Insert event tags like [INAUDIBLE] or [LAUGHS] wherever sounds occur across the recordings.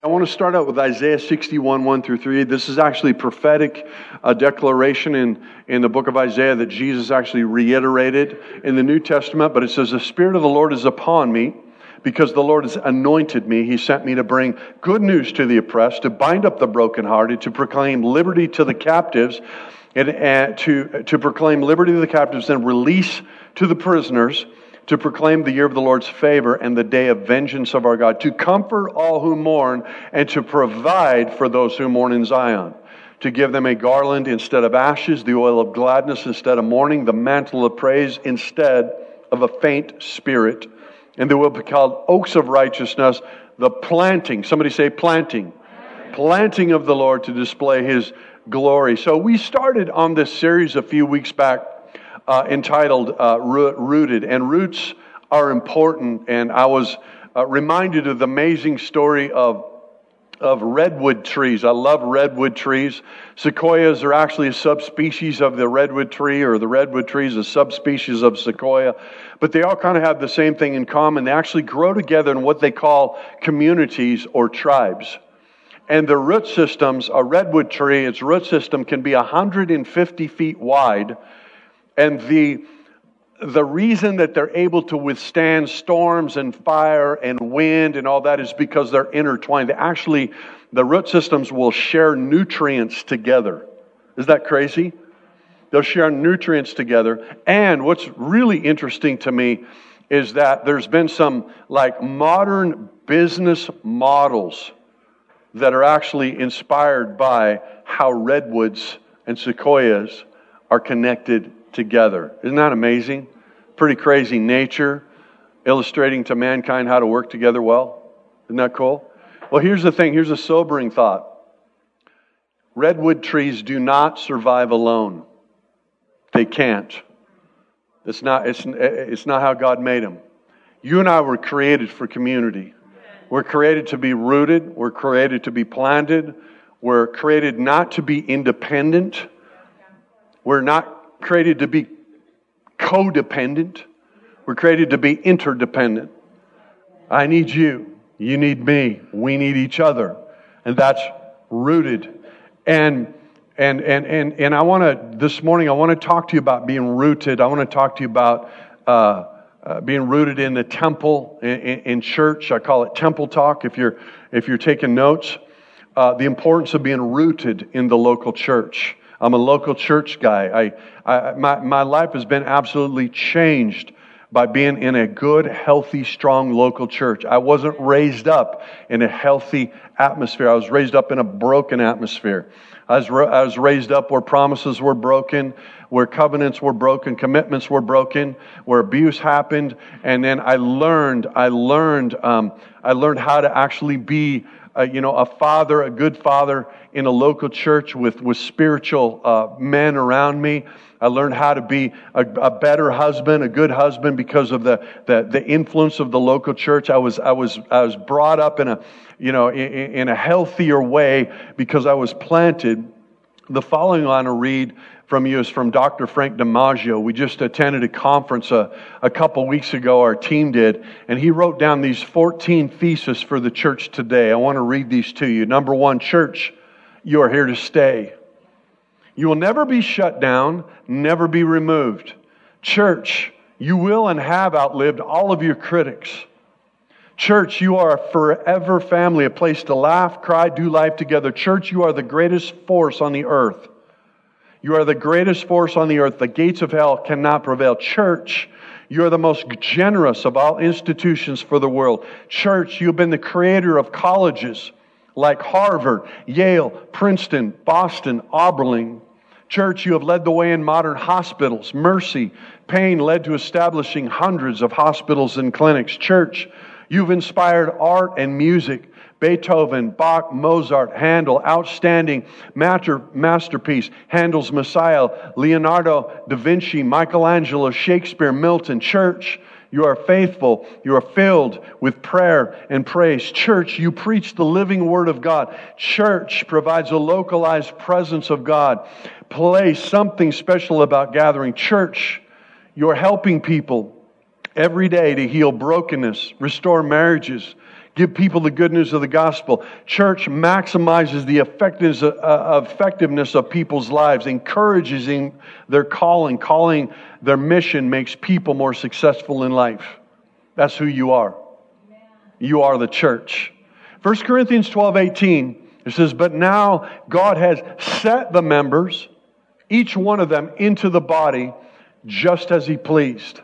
I want to start out with Isaiah 61, 1 through 3. This is actually prophetic uh, declaration in, in the book of Isaiah that Jesus actually reiterated in the New Testament. But it says, The Spirit of the Lord is upon me because the Lord has anointed me. He sent me to bring good news to the oppressed, to bind up the brokenhearted, to proclaim liberty to the captives, and, and to, to proclaim liberty to the captives and release to the prisoners to proclaim the year of the Lord's favor and the day of vengeance of our God, to comfort all who mourn, and to provide for those who mourn in Zion, to give them a garland instead of ashes, the oil of gladness instead of mourning, the mantle of praise instead of a faint spirit. And they will be called oaks of righteousness, the planting, somebody say planting, planting of the Lord to display his glory. So we started on this series a few weeks back uh, entitled uh, Rooted. And roots are important. And I was uh, reminded of the amazing story of, of redwood trees. I love redwood trees. Sequoias are actually a subspecies of the redwood tree, or the redwood tree is a subspecies of sequoia. But they all kind of have the same thing in common. They actually grow together in what they call communities or tribes and the root systems, a redwood tree, its root system can be 150 feet wide and the, the reason that they're able to withstand storms and fire and wind and all that is because they're intertwined. They actually, the root systems will share nutrients together. Is that crazy? They'll share nutrients together. And what's really interesting to me is that there's been some like modern business models that are actually inspired by how redwoods and sequoias are connected together. Isn't that amazing? Pretty crazy nature, illustrating to mankind how to work together well. Isn't that cool? Well, here's the thing here's a sobering thought redwood trees do not survive alone, they can't. It's not, it's, it's not how God made them. You and I were created for community. We're created to be rooted. We're created to be planted. We're created not to be independent. We're not created to be codependent. We're created to be interdependent. I need you. You need me. We need each other. And that's rooted. And and and and and I want to this morning. I want to talk to you about being rooted. I want to talk to you about uh, uh, being rooted in the temple in, in, church. I call it temple talk. If you're if you're taking notes, uh, the importance of being rooted in the local church. I'm a local church guy. I, I, my, my life has been absolutely changed by being in a good, healthy, strong local church. I wasn't raised up in a healthy atmosphere. I was raised up in a broken atmosphere. I was, I was raised up where promises were broken, where covenants were broken, commitments were broken, where abuse happened, and then I learned. I learned. Um, I learned how to actually be uh, you know, a father, a good father in a local church with, with spiritual uh, men around me. I learned how to be a, a, better husband, a good husband because of the, the, the, influence of the local church. I was, I was, I was brought up in a, you know, in, in a healthier way because I was planted. The following line to read from you is from Dr. Frank Damazio. We just attended a conference a, a couple weeks ago, our team did, and he wrote down these 14 theses for the church today. I want to read these to you. Number one, church, you are here to stay. You will never be shut down, never be removed. Church, you will and have outlived all of your critics. Church, you are a forever family, a place to laugh, cry, do life together. Church, you are the greatest force on the earth. You are the greatest force on the earth. The gates of hell cannot prevail. Church, you are the most generous of all institutions for the world. Church, you've been the creator of colleges like Harvard, Yale, Princeton, Boston, Oberlin. Church, you have led the way in modern hospitals. Mercy, pain led to establishing hundreds of hospitals and clinics. Church, you've inspired art and music. Beethoven, Bach, Mozart, Handel, outstanding master, masterpiece. Handel's Messiah, Leonardo da Vinci, Michelangelo, Shakespeare, Milton, Church. You are faithful. You are filled with prayer and praise. Church, you preach the living word of God. Church provides a localized presence of God. Play something special about gathering. Church, you're helping people every day to heal brokenness, restore marriages, give people the good news of the gospel. Church maximizes the effectiveness, uh, effectiveness of people's lives, encourages their calling. Calling their mission makes people more successful in life. That's who you are. You are the church. 1 Corinthians 12 18, it says, But now God has set the members, each one of them, into the body just as He pleased.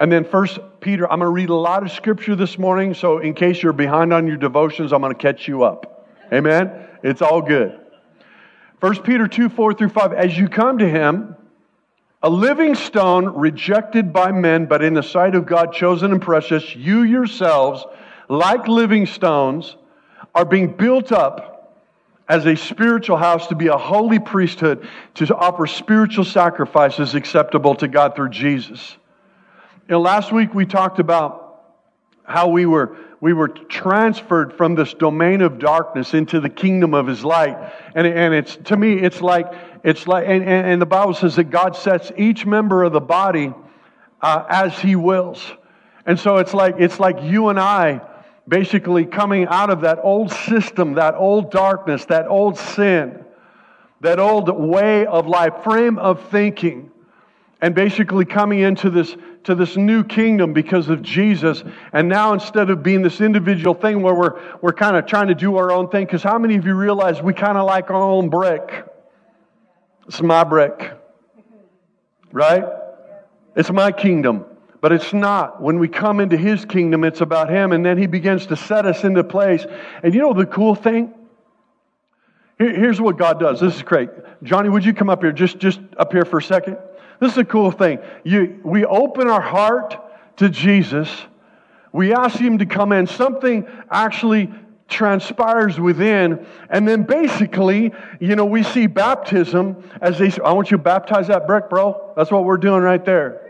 And then First Peter, I'm going to read a lot of scripture this morning, so in case you're behind on your devotions, I'm going to catch you up. Amen? It's all good. First Peter 2 4 through 5. As you come to him, a living stone rejected by men, but in the sight of God chosen and precious, you yourselves, like living stones, are being built up as a spiritual house to be a holy priesthood to offer spiritual sacrifices acceptable to God through Jesus. You know, last week we talked about how we were, we were transferred from this domain of darkness into the kingdom of his light. And, and it's, to me, it's like, it's like, and, and the Bible says that God sets each member of the body uh, as he wills. And so it's like, it's like you and I basically coming out of that old system, that old darkness, that old sin, that old way of life, frame of thinking, and basically coming into this to this new kingdom because of Jesus. And now instead of being this individual thing where we're, we're kind of trying to do our own thing, because how many of you realize we kind of like our own brick? It's my brick. Right? It's my kingdom. But it's not. When we come into His kingdom, it's about Him, and then He begins to set us into place. And you know the cool thing? Here's what God does. This is great. Johnny, would you come up here? Just, just up here for a second. This is a cool thing. You, we open our heart to Jesus. We ask Him to come in. Something actually transpires within. And then basically, you know, we see baptism as they say, I want you to baptize that brick, bro. That's what we're doing right there.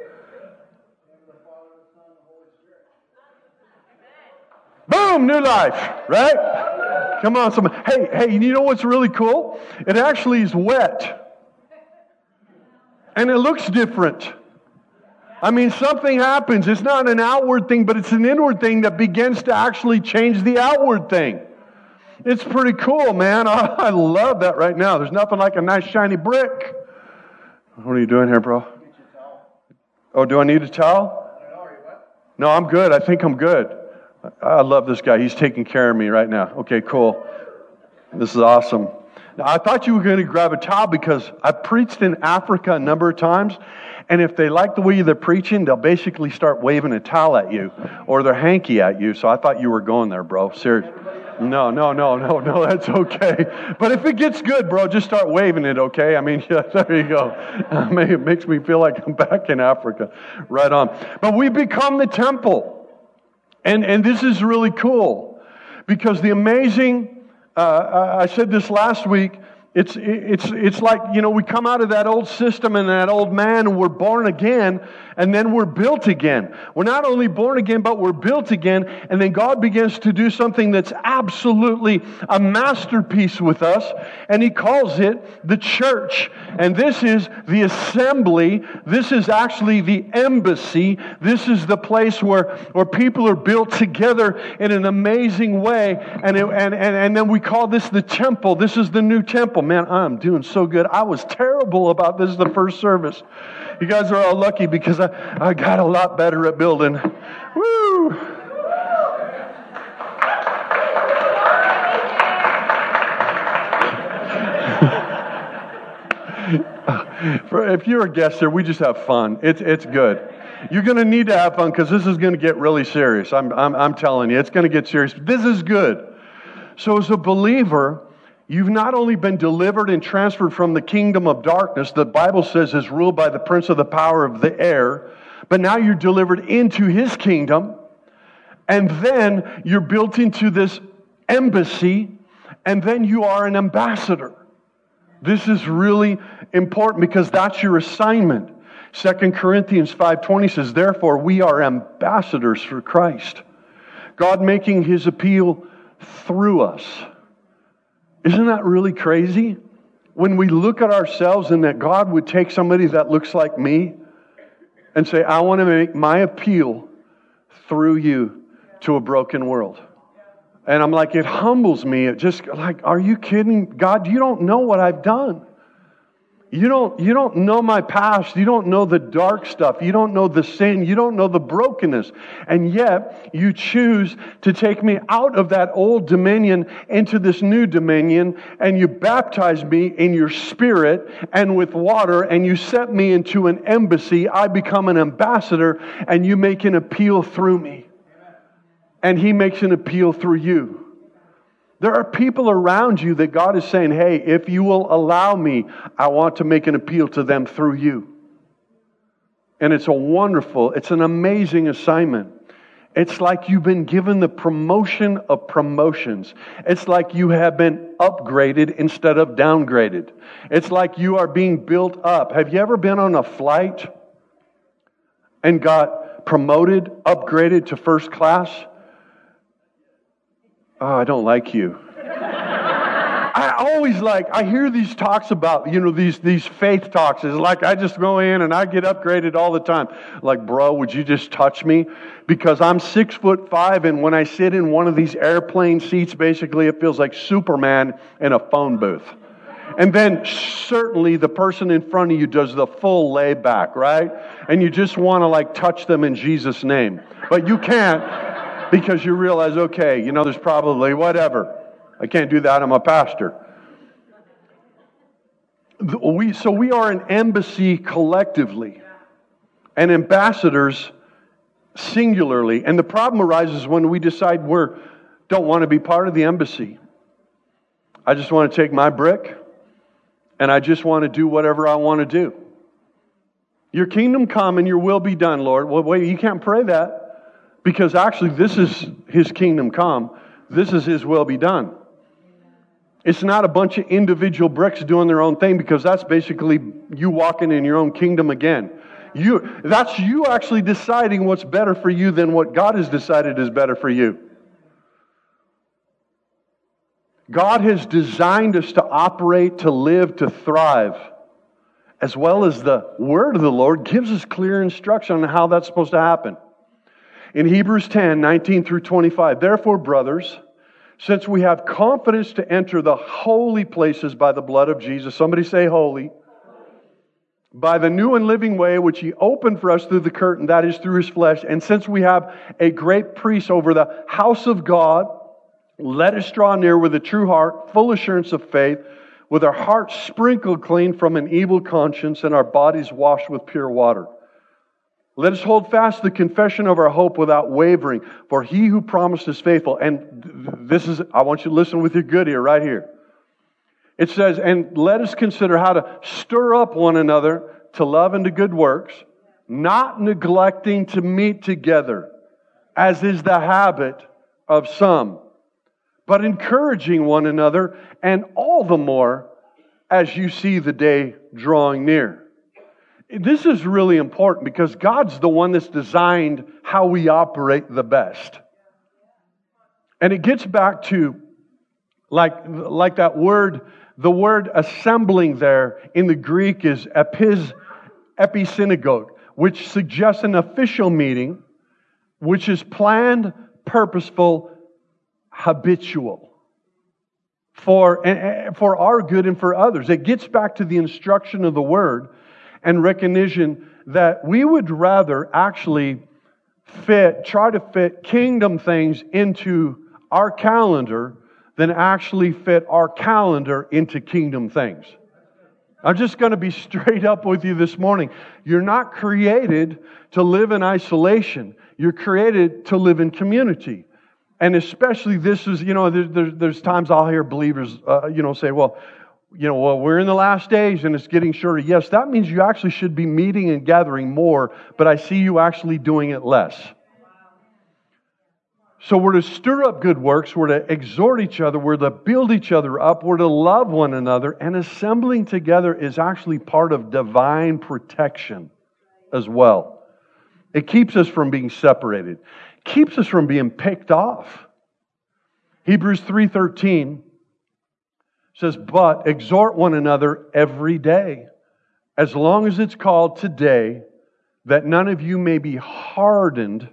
Boom, new life, right? Come on, someone. Hey, hey, you know what's really cool? It actually is wet. And it looks different. I mean, something happens. It's not an outward thing, but it's an inward thing that begins to actually change the outward thing. It's pretty cool, man. [LAUGHS] I love that right now. There's nothing like a nice shiny brick. What are you doing here, bro? Oh, do I need a towel? No, I'm good. I think I'm good. I love this guy. He's taking care of me right now. Okay, cool. This is awesome. Now, I thought you were going to grab a towel because I preached in Africa a number of times. And if they like the way they're preaching, they'll basically start waving a towel at you or their hanky at you. So I thought you were going there, bro. Seriously. No, no, no, no, no, [LAUGHS] that's okay. But if it gets good, bro, just start waving it, okay? I mean, [LAUGHS] yeah, there you go. [LAUGHS] it makes me feel like I'm back in Africa. Right on. But we become the temple. And, and this is really cool because the amazing uh, I said this last week. It's, it's, it's like, you know, we come out of that old system and that old man and we're born again and then we're built again. We're not only born again, but we're built again. And then God begins to do something that's absolutely a masterpiece with us. And He calls it the church. And this is the assembly. This is actually the embassy. This is the place where, where people are built together in an amazing way. And, it, and, and, and then we call this the temple. This is the new temple. Man, I'm doing so good. I was terrible about this the first service. You guys are all lucky because I, I got a lot better at building. Woo! [LAUGHS] if you're a guest here, we just have fun. It's, it's good. You're going to need to have fun because this is going to get really serious. I'm, I'm, I'm telling you, it's going to get serious. This is good. So, as a believer, You've not only been delivered and transferred from the kingdom of darkness, the Bible says is ruled by the prince of the power of the air, but now you're delivered into his kingdom, and then you're built into this embassy, and then you are an ambassador. This is really important because that's your assignment. 2 Corinthians 5:20 says, "Therefore we are ambassadors for Christ." God making his appeal through us. Isn't that really crazy? When we look at ourselves and that God would take somebody that looks like me and say, I want to make my appeal through you to a broken world. And I'm like, it humbles me. It just like, are you kidding? God, you don't know what I've done. You don't, you don't know my past. You don't know the dark stuff. You don't know the sin. You don't know the brokenness. And yet, you choose to take me out of that old dominion into this new dominion, and you baptize me in your spirit and with water, and you set me into an embassy. I become an ambassador, and you make an appeal through me. And he makes an appeal through you. There are people around you that God is saying, hey, if you will allow me, I want to make an appeal to them through you. And it's a wonderful, it's an amazing assignment. It's like you've been given the promotion of promotions. It's like you have been upgraded instead of downgraded. It's like you are being built up. Have you ever been on a flight and got promoted, upgraded to first class? Oh, I don't like you. I always like, I hear these talks about, you know, these, these faith talks. It's like I just go in and I get upgraded all the time. Like, bro, would you just touch me? Because I'm six foot five, and when I sit in one of these airplane seats, basically it feels like Superman in a phone booth. And then certainly the person in front of you does the full layback, right? And you just want to like touch them in Jesus' name. But you can't because you realize, okay, you know, there's probably whatever. I can't do that. I'm a pastor. We, so we are an embassy collectively and ambassadors singularly. And the problem arises when we decide we don't want to be part of the embassy. I just want to take my brick and I just want to do whatever I want to do. Your kingdom come and your will be done, Lord. Well, wait, you can't pray that. Because actually, this is his kingdom come, this is his will be done. It's not a bunch of individual bricks doing their own thing because that's basically you walking in your own kingdom again. You, that's you actually deciding what's better for you than what God has decided is better for you. God has designed us to operate, to live, to thrive, as well as the word of the Lord gives us clear instruction on how that's supposed to happen. In Hebrews 10 19 through 25, therefore, brothers, since we have confidence to enter the holy places by the blood of Jesus, somebody say holy, by the new and living way which he opened for us through the curtain, that is through his flesh, and since we have a great priest over the house of God, let us draw near with a true heart, full assurance of faith, with our hearts sprinkled clean from an evil conscience and our bodies washed with pure water. Let us hold fast the confession of our hope without wavering, for he who promised is faithful. And this is, I want you to listen with your good ear right here. It says, and let us consider how to stir up one another to love and to good works, not neglecting to meet together, as is the habit of some, but encouraging one another, and all the more as you see the day drawing near. This is really important because God's the one that's designed how we operate the best. And it gets back to like, like that word, the word assembling there in the Greek is epis, episynagogue, which suggests an official meeting, which is planned, purposeful, habitual for, for our good and for others. It gets back to the instruction of the word and recognition that we would rather actually fit, try to fit kingdom things into our calendar than actually fit our calendar into kingdom things. I'm just going to be [LAUGHS] straight up with you this morning. You're not created to live in isolation. You're created to live in community. And especially this is, you know, there, there's times I'll hear believers, uh, you know, say, well, you know, well, we're in the last days and it's getting shorter. Yes, that means you actually should be meeting and gathering more, but I see you actually doing it less. So we're to stir up good works, we're to exhort each other, we're to build each other up, we're to love one another, and assembling together is actually part of divine protection as well. It keeps us from being separated, keeps us from being picked off. Hebrews 3:13 says, But exhort one another every day, as long as it's called today, that none of you may be hardened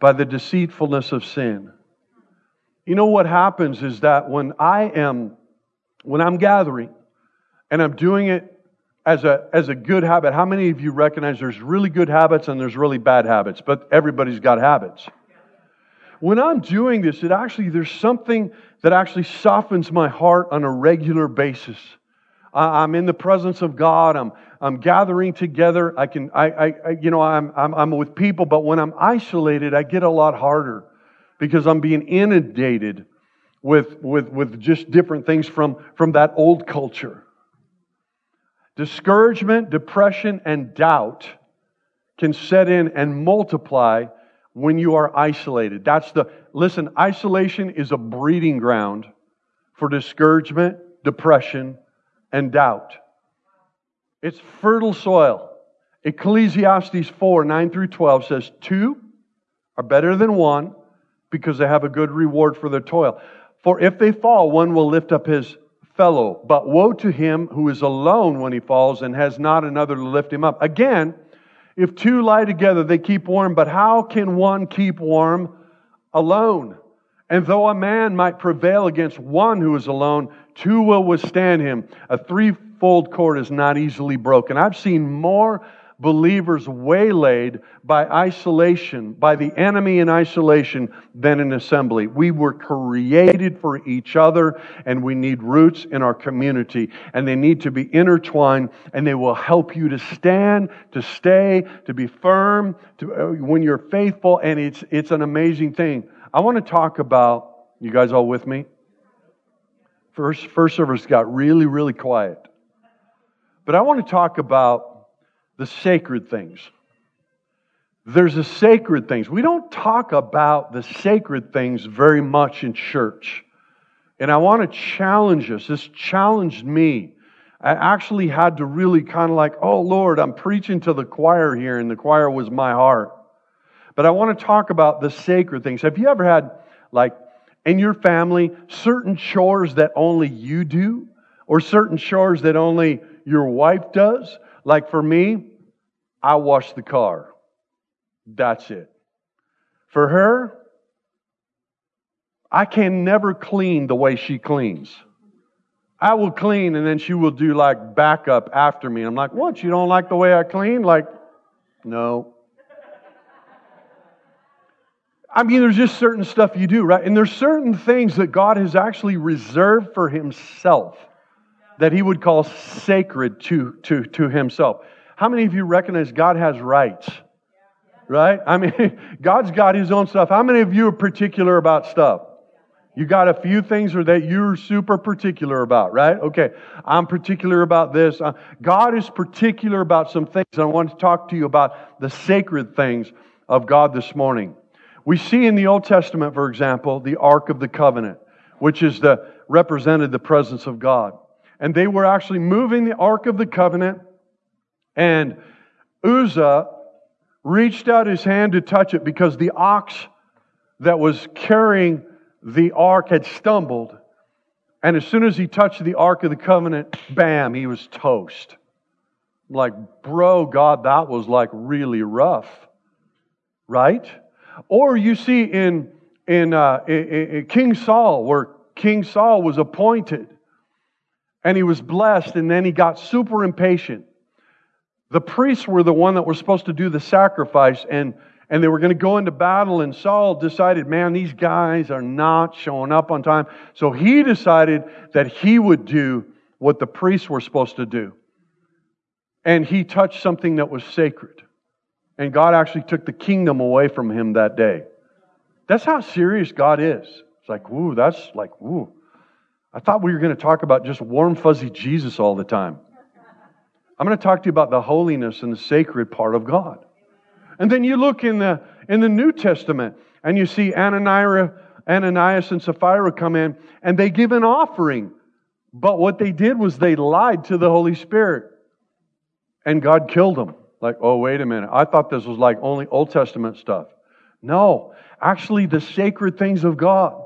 by the deceitfulness of sin. You know what happens is that when I am, when I'm gathering and I'm doing it as a, as a good habit, how many of you recognize there's really good habits and there's really bad habits, but everybody's got habits? When I'm doing this, it actually, there's something that actually softens my heart on a regular basis. I'm in the presence of God. I'm, I'm gathering together. I can, I, I, you know, I'm, I'm, I'm with people, but when I'm isolated, I get a lot harder because I'm being inundated with, with, with just different things from, from that old culture. Discouragement, depression, and doubt can set in and multiply when you are isolated. That's the, listen, isolation is a breeding ground for discouragement, depression, and doubt. It's fertile soil. Ecclesiastes 4 9 through 12 says, Two are better than one because they have a good reward for their toil. For if they fall, one will lift up his fellow. But woe to him who is alone when he falls and has not another to lift him up. Again, if two lie together, they keep warm. But how can one keep warm alone? And though a man might prevail against one who is alone, two will withstand him. A threefold cord is not easily broken. I've seen more believers waylaid by isolation, by the enemy in isolation, than in assembly. We were created for each other, and we need roots in our community, and they need to be intertwined, and they will help you to stand, to stay, to be firm, to, uh, when you're faithful, and it's, it's an amazing thing. I want to talk about, you guys all with me? First, first service got really, really quiet. But I want to talk about the sacred things. There's the sacred things. We don't talk about the sacred things very much in church. And I want to challenge us. This challenged me. I actually had to really kind of like, oh Lord, I'm preaching to the choir here, and the choir was my heart. But I want to talk about the sacred things. Have you ever had, like, in your family, certain chores that only you do, or certain chores that only your wife does? Like for me, I wash the car. That's it. For her, I can never clean the way she cleans. I will clean and then she will do like backup after me. I'm like, what? You don't like the way I clean? Like, no. I mean, there's just certain stuff you do, right? And there's certain things that God has actually reserved for Himself that He would call sacred to, to, to Himself. How many of you recognize God has rights? Right? I mean, [LAUGHS] God's got His own stuff. How many of you are particular about stuff? You got a few things that you're super particular about, right? Okay, I'm particular about this. Uh, God is particular about some things. I want to talk to you about the sacred things of God this morning. We see in the Old Testament, for example, the Ark of the Covenant, which is the represented the presence of God. And they were actually moving the Ark of the Covenant and Uzzah reached out his hand to touch it because the ox that was carrying the ark had stumbled. And as soon as he touched the Ark of the Covenant, bam, he was toast. Like, bro, God, that was like really rough. Right? Or you see in, in, uh, in, in King Saul, where King Saul was appointed and he was blessed, and then he got super impatient. The priests were the one that were supposed to do the sacrifice, and, and they were going to go into battle, and Saul decided, man, these guys are not showing up on time. So he decided that he would do what the priests were supposed to do. And he touched something that was sacred. And God actually took the kingdom away from him that day. That's how serious God is. It's like, woo, that's like, woo. I thought we were going to talk about just warm, fuzzy Jesus all the time. I'm going to talk to you about the holiness and the sacred part of God. And then you look in the, in the New Testament and you see Ananias, Ananias and Sapphira come in and they give an offering. But what they did was they lied to the Holy Spirit. And God killed them. Like, oh, wait a minute. I thought this was like only Old Testament stuff. No, actually, the sacred things of God.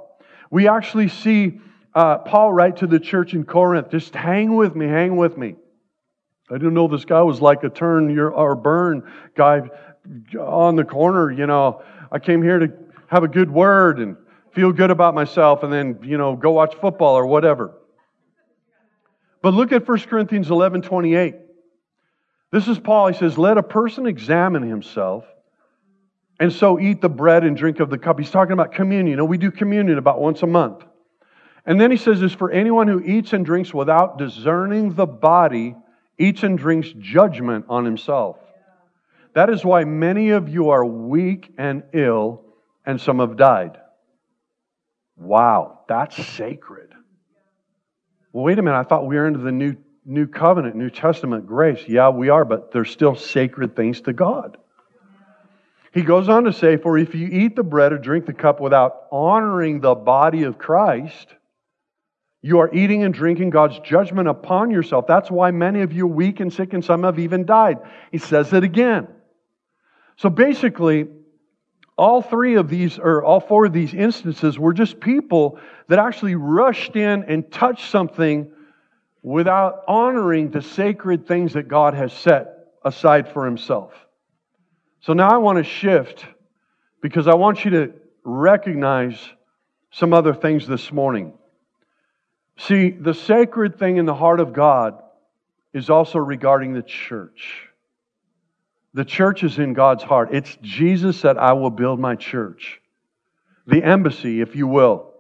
We actually see uh, Paul write to the church in Corinth just hang with me, hang with me. I didn't know this guy was like a turn your, or burn guy on the corner. You know, I came here to have a good word and feel good about myself, and then, you know, go watch football or whatever. But look at 1 Corinthians 11 28. This is Paul. He says, Let a person examine himself and so eat the bread and drink of the cup. He's talking about communion. You know, we do communion about once a month. And then he says this for anyone who eats and drinks without discerning the body, eats and drinks judgment on himself. That is why many of you are weak and ill, and some have died. Wow, that's sacred. Well, wait a minute. I thought we were into the new, new covenant, New Testament grace. Yeah, we are, but there's still sacred things to God. He goes on to say, For if you eat the bread or drink the cup without honoring the body of Christ, you are eating and drinking God's judgment upon yourself. That's why many of you are weak and sick, and some have even died. He says it again. So basically, all three of these, or all four of these instances, were just people that actually rushed in and touched something without honoring the sacred things that God has set aside for Himself. So now I want to shift because I want you to recognize some other things this morning. See, the sacred thing in the heart of God is also regarding the church. The church is in God's heart. It's Jesus that I will build my church. The embassy, if you will,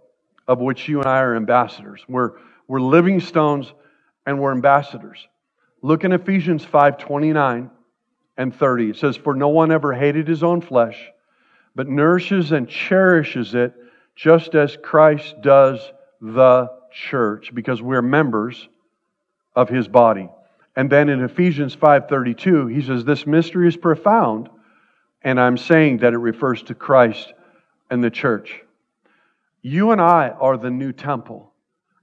of which you and I are ambassadors. We're, we're living stones and we're ambassadors. Look in Ephesians 5 29 and 30. It says, For no one ever hated his own flesh, but nourishes and cherishes it, just as Christ does the church, because we're members of his body. And then in Ephesians 5:32, he says this mystery is profound, and I'm saying that it refers to Christ and the church. You and I are the new temple.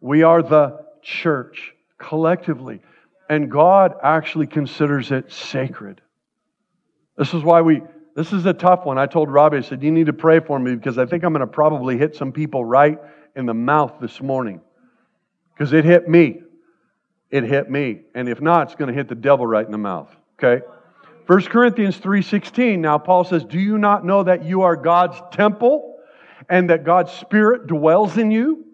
We are the church collectively, and God actually considers it sacred. This is why we this is a tough one. I told Robbie, I said, You need to pray for me because I think I'm going to probably hit some people right in the mouth this morning. Because it hit me it hit me. And if not, it's going to hit the devil right in the mouth. Okay? 1 Corinthians 3:16. Now Paul says, "Do you not know that you are God's temple and that God's spirit dwells in you?"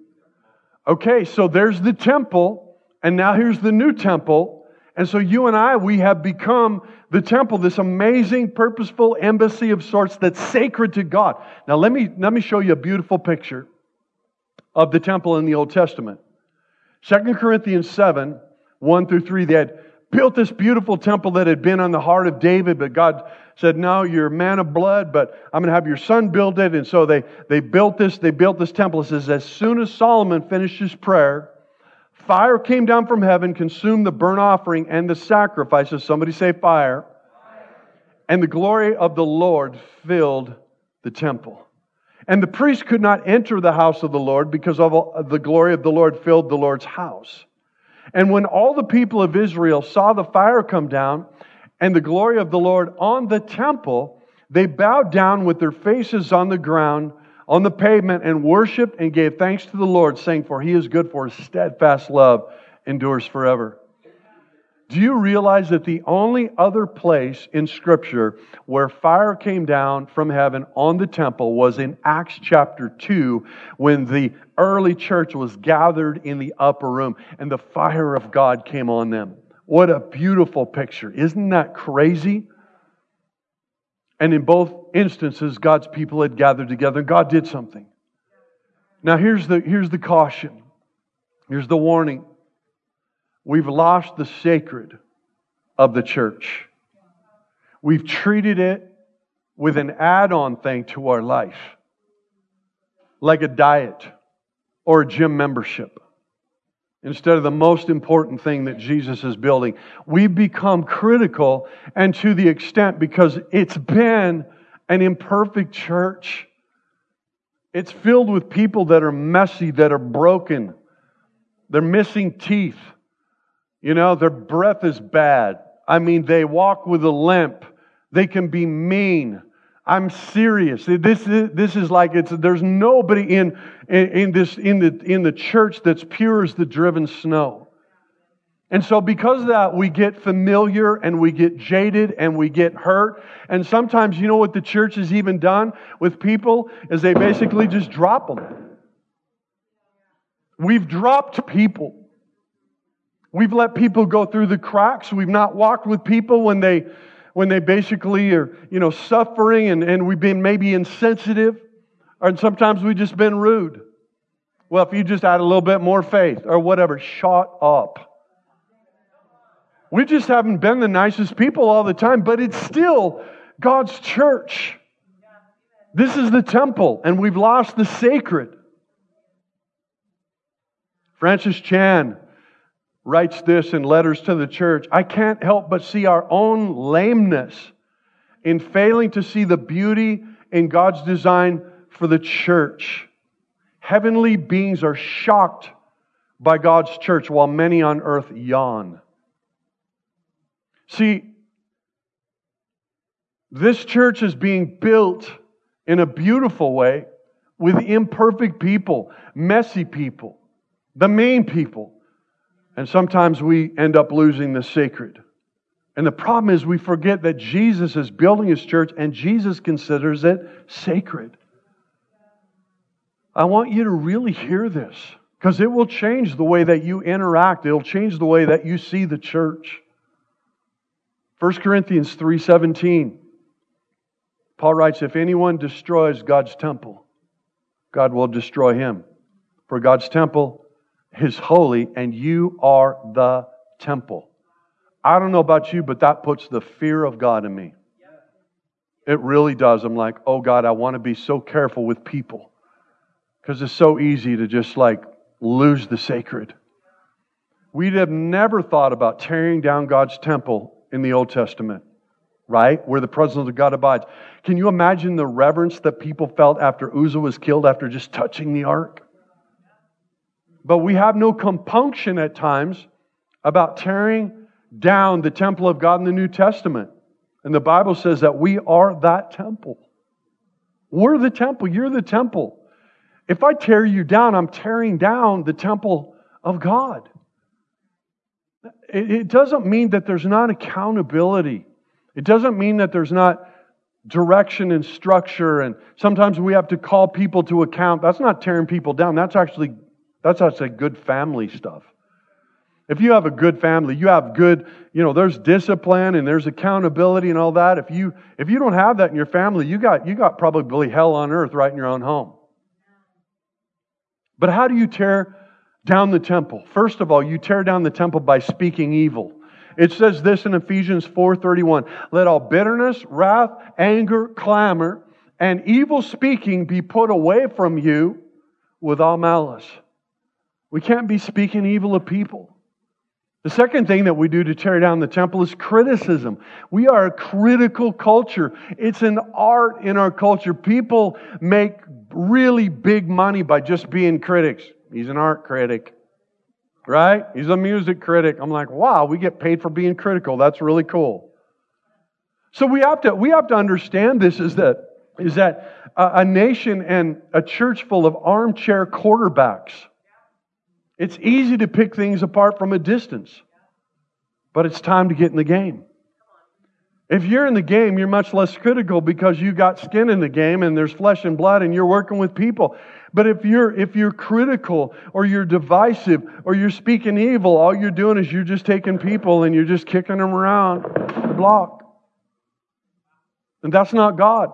Okay, so there's the temple, and now here's the new temple. And so you and I, we have become the temple, this amazing, purposeful embassy of sorts that's sacred to God. Now let me let me show you a beautiful picture of the temple in the Old Testament. 2 Corinthians 7, 1 through 3, they had built this beautiful temple that had been on the heart of David, but God said, No, you're a man of blood, but I'm going to have your son build it. And so they, they built this, they built this temple. It says, As soon as Solomon finished his prayer, fire came down from heaven, consumed the burnt offering and the sacrifices. Somebody say fire. And the glory of the Lord filled the temple. And the priest could not enter the house of the Lord because of the glory of the Lord filled the Lord's house. And when all the people of Israel saw the fire come down and the glory of the Lord on the temple, they bowed down with their faces on the ground, on the pavement, and worshiped and gave thanks to the Lord, saying, For he is good, for his steadfast love endures forever. Do you realize that the only other place in Scripture where fire came down from heaven on the temple was in Acts chapter 2 when the early church was gathered in the upper room and the fire of God came on them? What a beautiful picture. Isn't that crazy? And in both instances, God's people had gathered together. And God did something. Now, here's the, here's the caution. Here's the warning. We've lost the sacred of the church. We've treated it with an add on thing to our life, like a diet or a gym membership, instead of the most important thing that Jesus is building. We've become critical, and to the extent because it's been an imperfect church. It's filled with people that are messy, that are broken, they're missing teeth. You know, their breath is bad. I mean, they walk with a limp. They can be mean. I'm serious. This, this is like it's, there's nobody in, in, in, this, in, the, in the church that's pure as the driven snow. And so, because of that, we get familiar and we get jaded and we get hurt. And sometimes, you know what the church has even done with people is they basically just drop them. We've dropped people. We've let people go through the cracks. We've not walked with people when they when they basically are, you know, suffering and, and we've been maybe insensitive. Or sometimes we've just been rude. Well, if you just add a little bit more faith or whatever, shut up. We just haven't been the nicest people all the time, but it's still God's church. This is the temple, and we've lost the sacred. Francis Chan writes this in letters to the church I can't help but see our own lameness in failing to see the beauty in God's design for the church. Heavenly beings are shocked by God's church while many on earth yawn. See, this church is being built in a beautiful way with imperfect people, messy people, the main people. And sometimes we end up losing the sacred. And the problem is we forget that Jesus is building his church and Jesus considers it sacred. I want you to really hear this because it will change the way that you interact. It'll change the way that you see the church. 1 Corinthians 3:17 Paul writes if anyone destroys God's temple God will destroy him for God's temple is holy and you are the temple. I don't know about you but that puts the fear of God in me. It really does. I'm like, "Oh God, I want to be so careful with people." Cuz it's so easy to just like lose the sacred. We'd have never thought about tearing down God's temple in the Old Testament, right? Where the presence of God abides. Can you imagine the reverence that people felt after Uzzah was killed after just touching the ark? But we have no compunction at times about tearing down the temple of God in the New Testament. And the Bible says that we are that temple. We're the temple. You're the temple. If I tear you down, I'm tearing down the temple of God. It doesn't mean that there's not accountability. It doesn't mean that there's not direction and structure and sometimes we have to call people to account. That's not tearing people down. That's actually that's actually good family stuff. If you have a good family, you have good, you know, there's discipline and there's accountability and all that. If you if you don't have that in your family, you got you got probably hell on earth right in your own home. But how do you tear down the temple. First of all, you tear down the temple by speaking evil. It says this in Ephesians 4:31, "Let all bitterness, wrath, anger, clamor, and evil speaking be put away from you with all malice." We can't be speaking evil of people. The second thing that we do to tear down the temple is criticism. We are a critical culture. It's an art in our culture. People make really big money by just being critics. He's an art critic, right? He's a music critic. I'm like, wow, we get paid for being critical. That's really cool. So we have to we have to understand this is that is that a, a nation and a church full of armchair quarterbacks. It's easy to pick things apart from a distance, but it's time to get in the game. If you're in the game, you're much less critical because you got skin in the game and there's flesh and blood and you're working with people. But if you're if you're critical or you're divisive or you're speaking evil, all you're doing is you're just taking people and you're just kicking them around the block. And that's not God.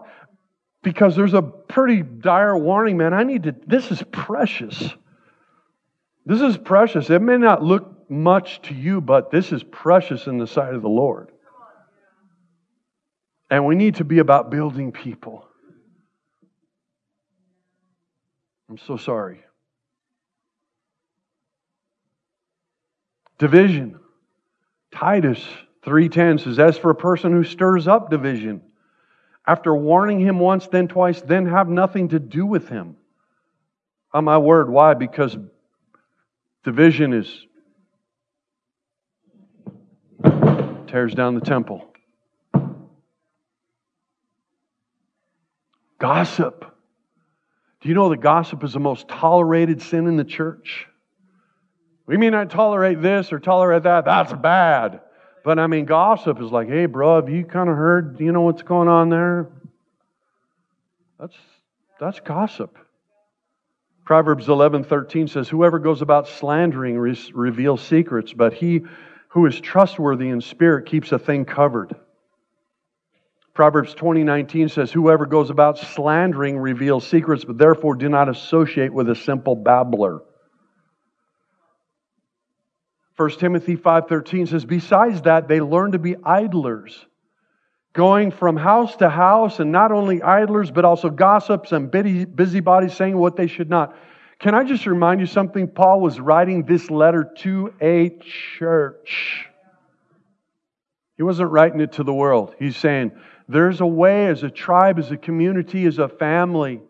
Because there's a pretty dire warning, man. I need to this is precious. This is precious. It may not look much to you, but this is precious in the sight of the Lord. And we need to be about building people. I'm so sorry. Division. Titus 3:10 says as for a person who stirs up division after warning him once then twice then have nothing to do with him. On my word why? Because division is tears down the temple. Gossip. Do you know that gossip is the most tolerated sin in the church? We may not tolerate this or tolerate that. That's bad. But I mean, gossip is like, hey, bro, have you kind of heard, you know what's going on there? That's, that's gossip. Proverbs 11:13 says, "Whoever goes about slandering re- reveals secrets, but he who is trustworthy in spirit keeps a thing covered." Proverbs 20:19 says, "Whoever goes about slandering reveals secrets, but therefore do not associate with a simple babbler." 1 Timothy 5:13 says, "Besides that, they learn to be idlers." Going from house to house, and not only idlers, but also gossips and busybodies saying what they should not. Can I just remind you something? Paul was writing this letter to a church. He wasn't writing it to the world. He's saying, there's a way as a tribe, as a community, as a family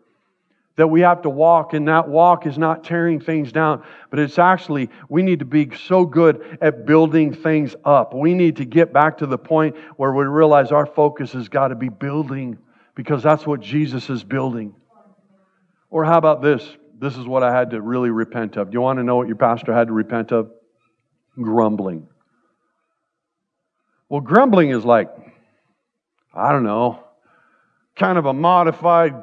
that we have to walk, and that walk is not tearing things down, but it's actually, we need to be so good at building things up. We need to get back to the point where we realize our focus has got to be building because that's what Jesus is building. Or how about this? This is what I had to really repent of. Do you want to know what your pastor had to repent of? Grumbling. Well, grumbling is like, I don't know, kind of a modified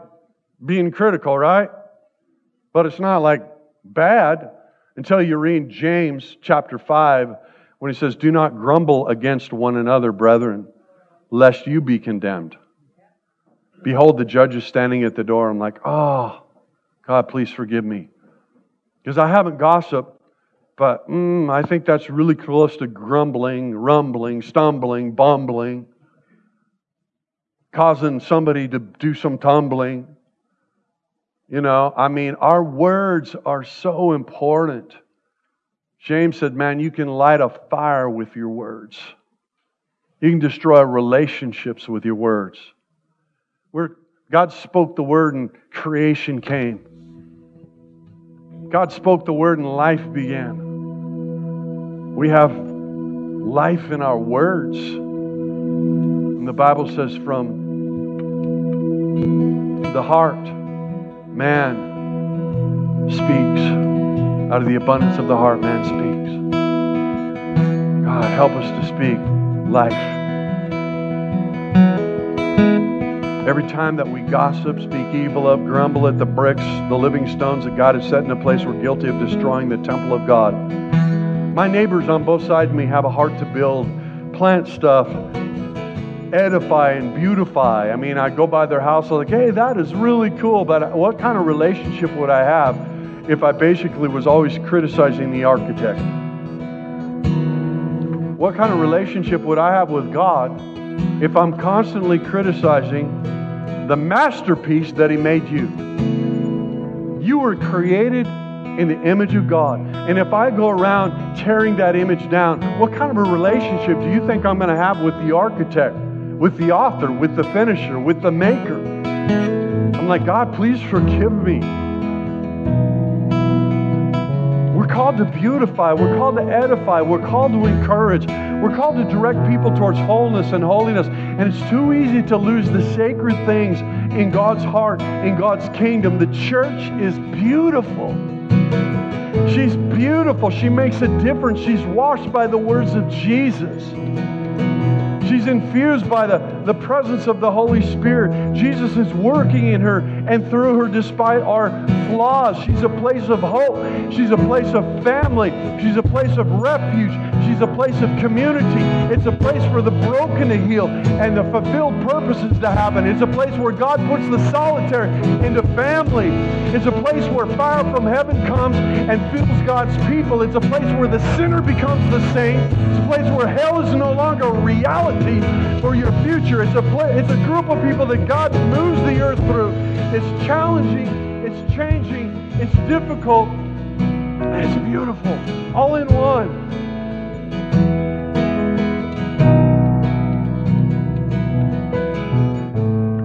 being critical, right? But it's not like bad until you read James chapter 5 when he says, Do not grumble against one another, brethren, lest you be condemned. Behold, the judge is standing at the door. I'm like, Oh, God, please forgive me. Because I haven't gossiped, but mm, I think that's really close to grumbling, rumbling, stumbling, bumbling, causing somebody to do some tumbling. You know, I mean, our words are so important. James said, Man, you can light a fire with your words, you can destroy relationships with your words. Where God spoke the word and creation came. God spoke the word and life began. We have life in our words. And the Bible says, from the heart man speaks. Out of the abundance of the heart, man speaks. God, help us to speak life. Every time that we gossip, speak evil of, grumble at the bricks, the living stones that God has set in a place, we're guilty of destroying the temple of God. My neighbors on both sides of me have a heart to build, plant stuff, edify and beautify. I mean, I go by their house, I'm like, hey, that is really cool, but what kind of relationship would I have if I basically was always criticizing the architect? What kind of relationship would I have with God if I'm constantly criticizing the masterpiece that He made you? You were created in the image of God. And if I go around tearing that image down, what kind of a relationship do you think I'm going to have with the architect? With the author, with the finisher, with the maker. I'm like, God, please forgive me. We're called to beautify. We're called to edify. We're called to encourage. We're called to direct people towards wholeness and holiness. And it's too easy to lose the sacred things in God's heart, in God's kingdom. The church is beautiful. She's beautiful. She makes a difference. She's washed by the words of Jesus. She's infused by the, the presence of the Holy Spirit. Jesus is working in her and through her despite our flaws. She's a place of hope. She's a place of family. She's a place of refuge. She's a place of community. It's a place for the broken to heal and the fulfilled purposes to happen. It's a place where God puts the solitary into family. It's a place where fire from heaven comes and fills God's people. It's a place where the sinner becomes the saint. It's a place where hell is no longer a reality for your future. It's a, place, it's a group of people that God moves the earth through. It's challenging. It's changing. It's difficult. And it's beautiful. All in one.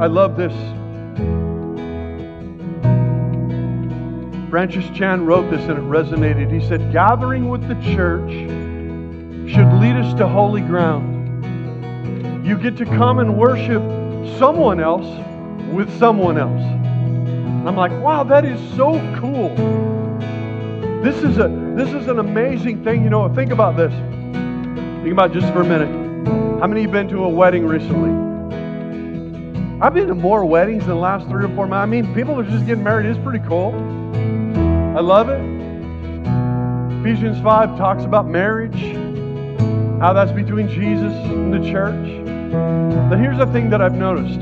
I love this. Francis Chan wrote this and it resonated. He said, Gathering with the church should lead us to holy ground. You get to come and worship someone else with someone else. I'm like, wow, that is so cool. This is a This is an amazing thing. You know, think about this. Think about just for a minute. How many of you been to a wedding recently? I've been to more weddings in the last three or four months. I mean, people are just getting married. It's pretty cool. I love it. Ephesians 5 talks about marriage, how that's between Jesus and the church. But here's the thing that I've noticed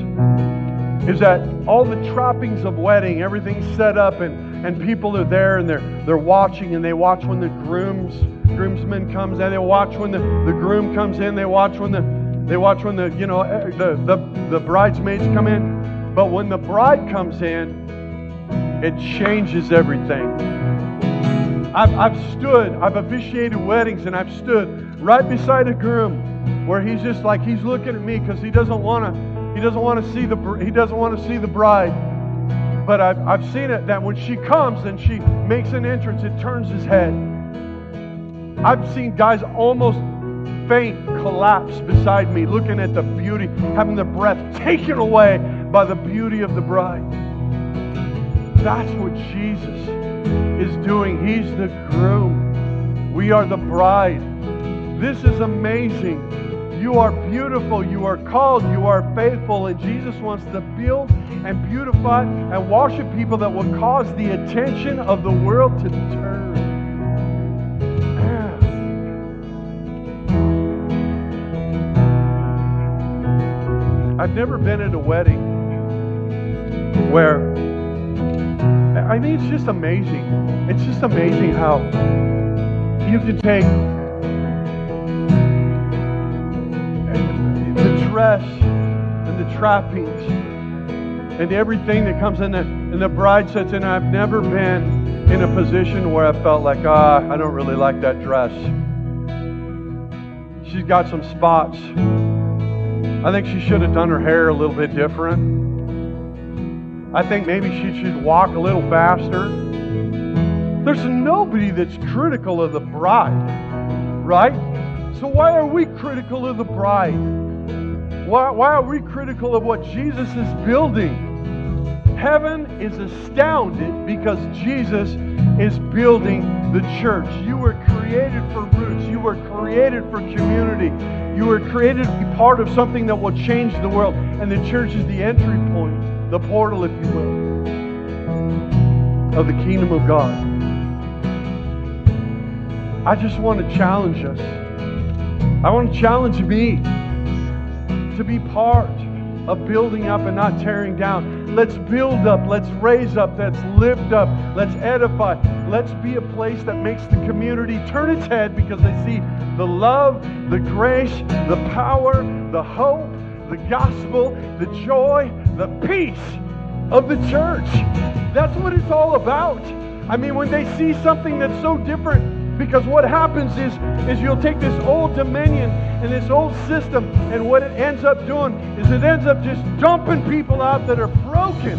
is that all the trappings of wedding, everything's set up and, and people are there and they're they're watching and they watch when the grooms groomsman comes in, they watch when the, the groom comes in, they watch when the they watch when the you know eh, the, the the bridesmaids come in. But when the bride comes in, it changes everything. I've, I've stood, I've officiated weddings, and I've stood right beside a groom where he's just like he's looking at me because he doesn't want to he doesn't want to see the he doesn't want to see the bride. But I've, I've seen it that when she comes and she makes an entrance, it turns his head. I've seen guys almost faint, collapse beside me, looking at the beauty, having the breath taken away by the beauty of the bride. That's what Jesus is doing. He's the groom. We are the bride. This is amazing. You are beautiful. You are called. You are faithful. And Jesus wants to build and beautify and worship people that will cause the attention of the world to turn. I've never been at a wedding where I mean it's just amazing. It's just amazing how you can take the dress and the trappings and everything that comes in the and the bride sits in. I've never been in a position where I felt like, ah, I don't really like that dress. She's got some spots. I think she should have done her hair a little bit different. I think maybe she should walk a little faster. There's nobody that's critical of the bride, right? So why are we critical of the bride? Why, why are we critical of what Jesus is building? Heaven is astounded because Jesus is building the church. You were created for roots. Were created for community. You were created to be part of something that will change the world. And the church is the entry point, the portal, if you will, of the kingdom of God. I just want to challenge us. I want to challenge me to be part of building up and not tearing down. Let's build up, let's raise up, let's lift up, let's edify. Let's be a place that makes the community turn its head because they see the love, the grace, the power, the hope, the gospel, the joy, the peace of the church. That's what it's all about. I mean, when they see something that's so different, because what happens is, is you'll take this old dominion and this old system, and what it ends up doing is it ends up just dumping people out that are broken.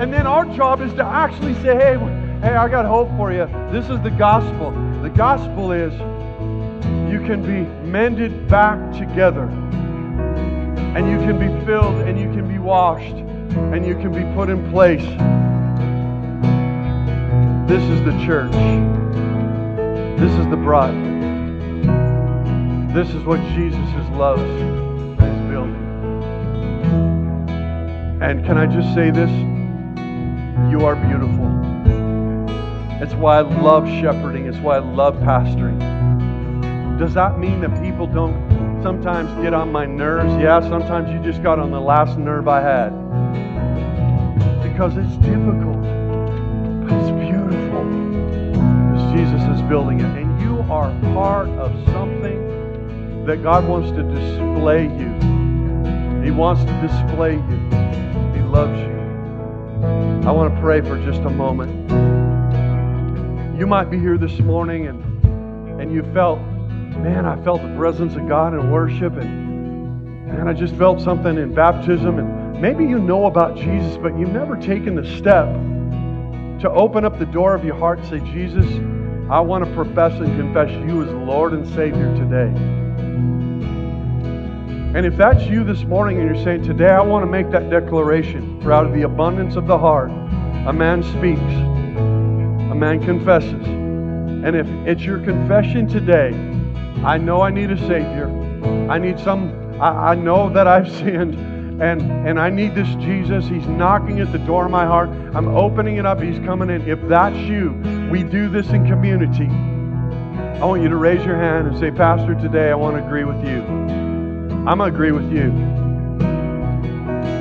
And then our job is to actually say, hey, hey, I got hope for you. This is the gospel. The gospel is you can be mended back together. And you can be filled and you can be washed and you can be put in place this is the church. This is the bride. This is what Jesus' loves is building. And can I just say this? You are beautiful. It's why I love shepherding. It's why I love pastoring. Does that mean that people don't sometimes get on my nerves? Yeah, sometimes you just got on the last nerve I had. Because it's difficult. Building it. And you are part of something that God wants to display you. He wants to display you. He loves you. I want to pray for just a moment. You might be here this morning and, and you felt, man, I felt the presence of God in worship and man, I just felt something in baptism and maybe you know about Jesus, but you've never taken the step to open up the door of your heart and say, Jesus, I want to profess and confess you as Lord and Savior today. And if that's you this morning and you're saying, Today I want to make that declaration, for out of the abundance of the heart, a man speaks. A man confesses. And if it's your confession today, I know I need a Savior. I need some, I, I know that I've [LAUGHS] sinned and and I need this Jesus. He's knocking at the door of my heart. I'm opening it up. He's coming in. If that's you, we do this in community. I want you to raise your hand and say, Pastor, today I want to agree with you. I'm going to agree with you.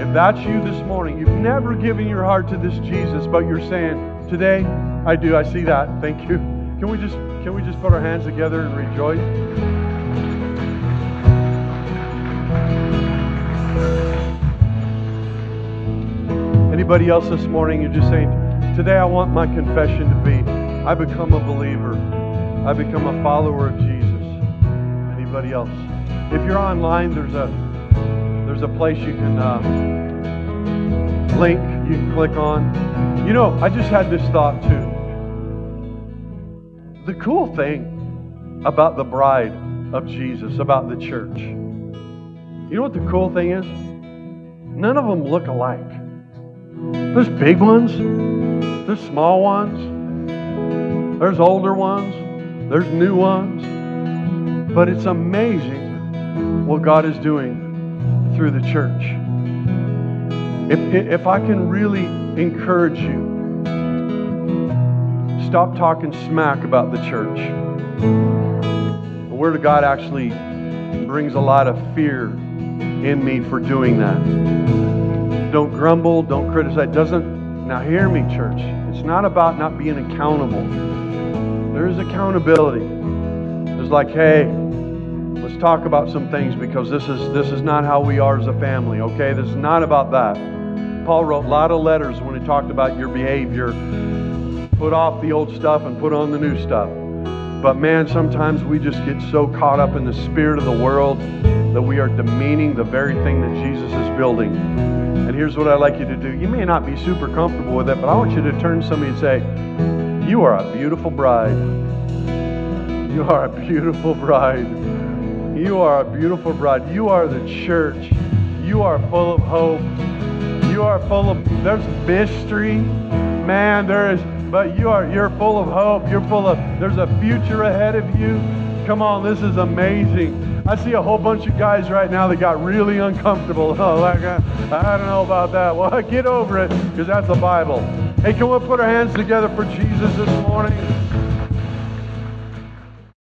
If that's you this morning, you've never given your heart to this Jesus, but you're saying, Today I do. I see that. Thank you. Can we just can we just put our hands together and rejoice? Anybody else this morning, you're just saying, Today I want my confession to be, I become a believer. I become a follower of Jesus. Anybody else? If you're online, there's a there's a place you can uh, link you can click on. You know, I just had this thought too. The cool thing about the bride of Jesus, about the church. You know what the cool thing is? None of them look alike. There's big ones, there's small ones, there's older ones, there's new ones. But it's amazing what God is doing through the church. If, if I can really encourage you, stop talking smack about the church. The Word of God actually brings a lot of fear in me for doing that. Don't grumble, don't criticize. Doesn't now hear me, church. It's not about not being accountable. There is accountability. It's like, hey, let's talk about some things because this is this is not how we are as a family, okay? This is not about that. Paul wrote a lot of letters when he talked about your behavior. Put off the old stuff and put on the new stuff. But man, sometimes we just get so caught up in the spirit of the world that we are demeaning the very thing that Jesus is building. Here's what I'd like you to do. You may not be super comfortable with it, but I want you to turn to somebody and say, You are a beautiful bride. You are a beautiful bride. You are a beautiful bride. You are the church. You are full of hope. You are full of there's mystery. Man, there is but you are you're full of hope. You're full of there's a future ahead of you. Come on, this is amazing. I see a whole bunch of guys right now that got really uncomfortable. [LAUGHS] Oh, like, I, I don't know about that. Well, [LAUGHS] get over it because that's the Bible. Hey, can we put our hands together for Jesus this morning?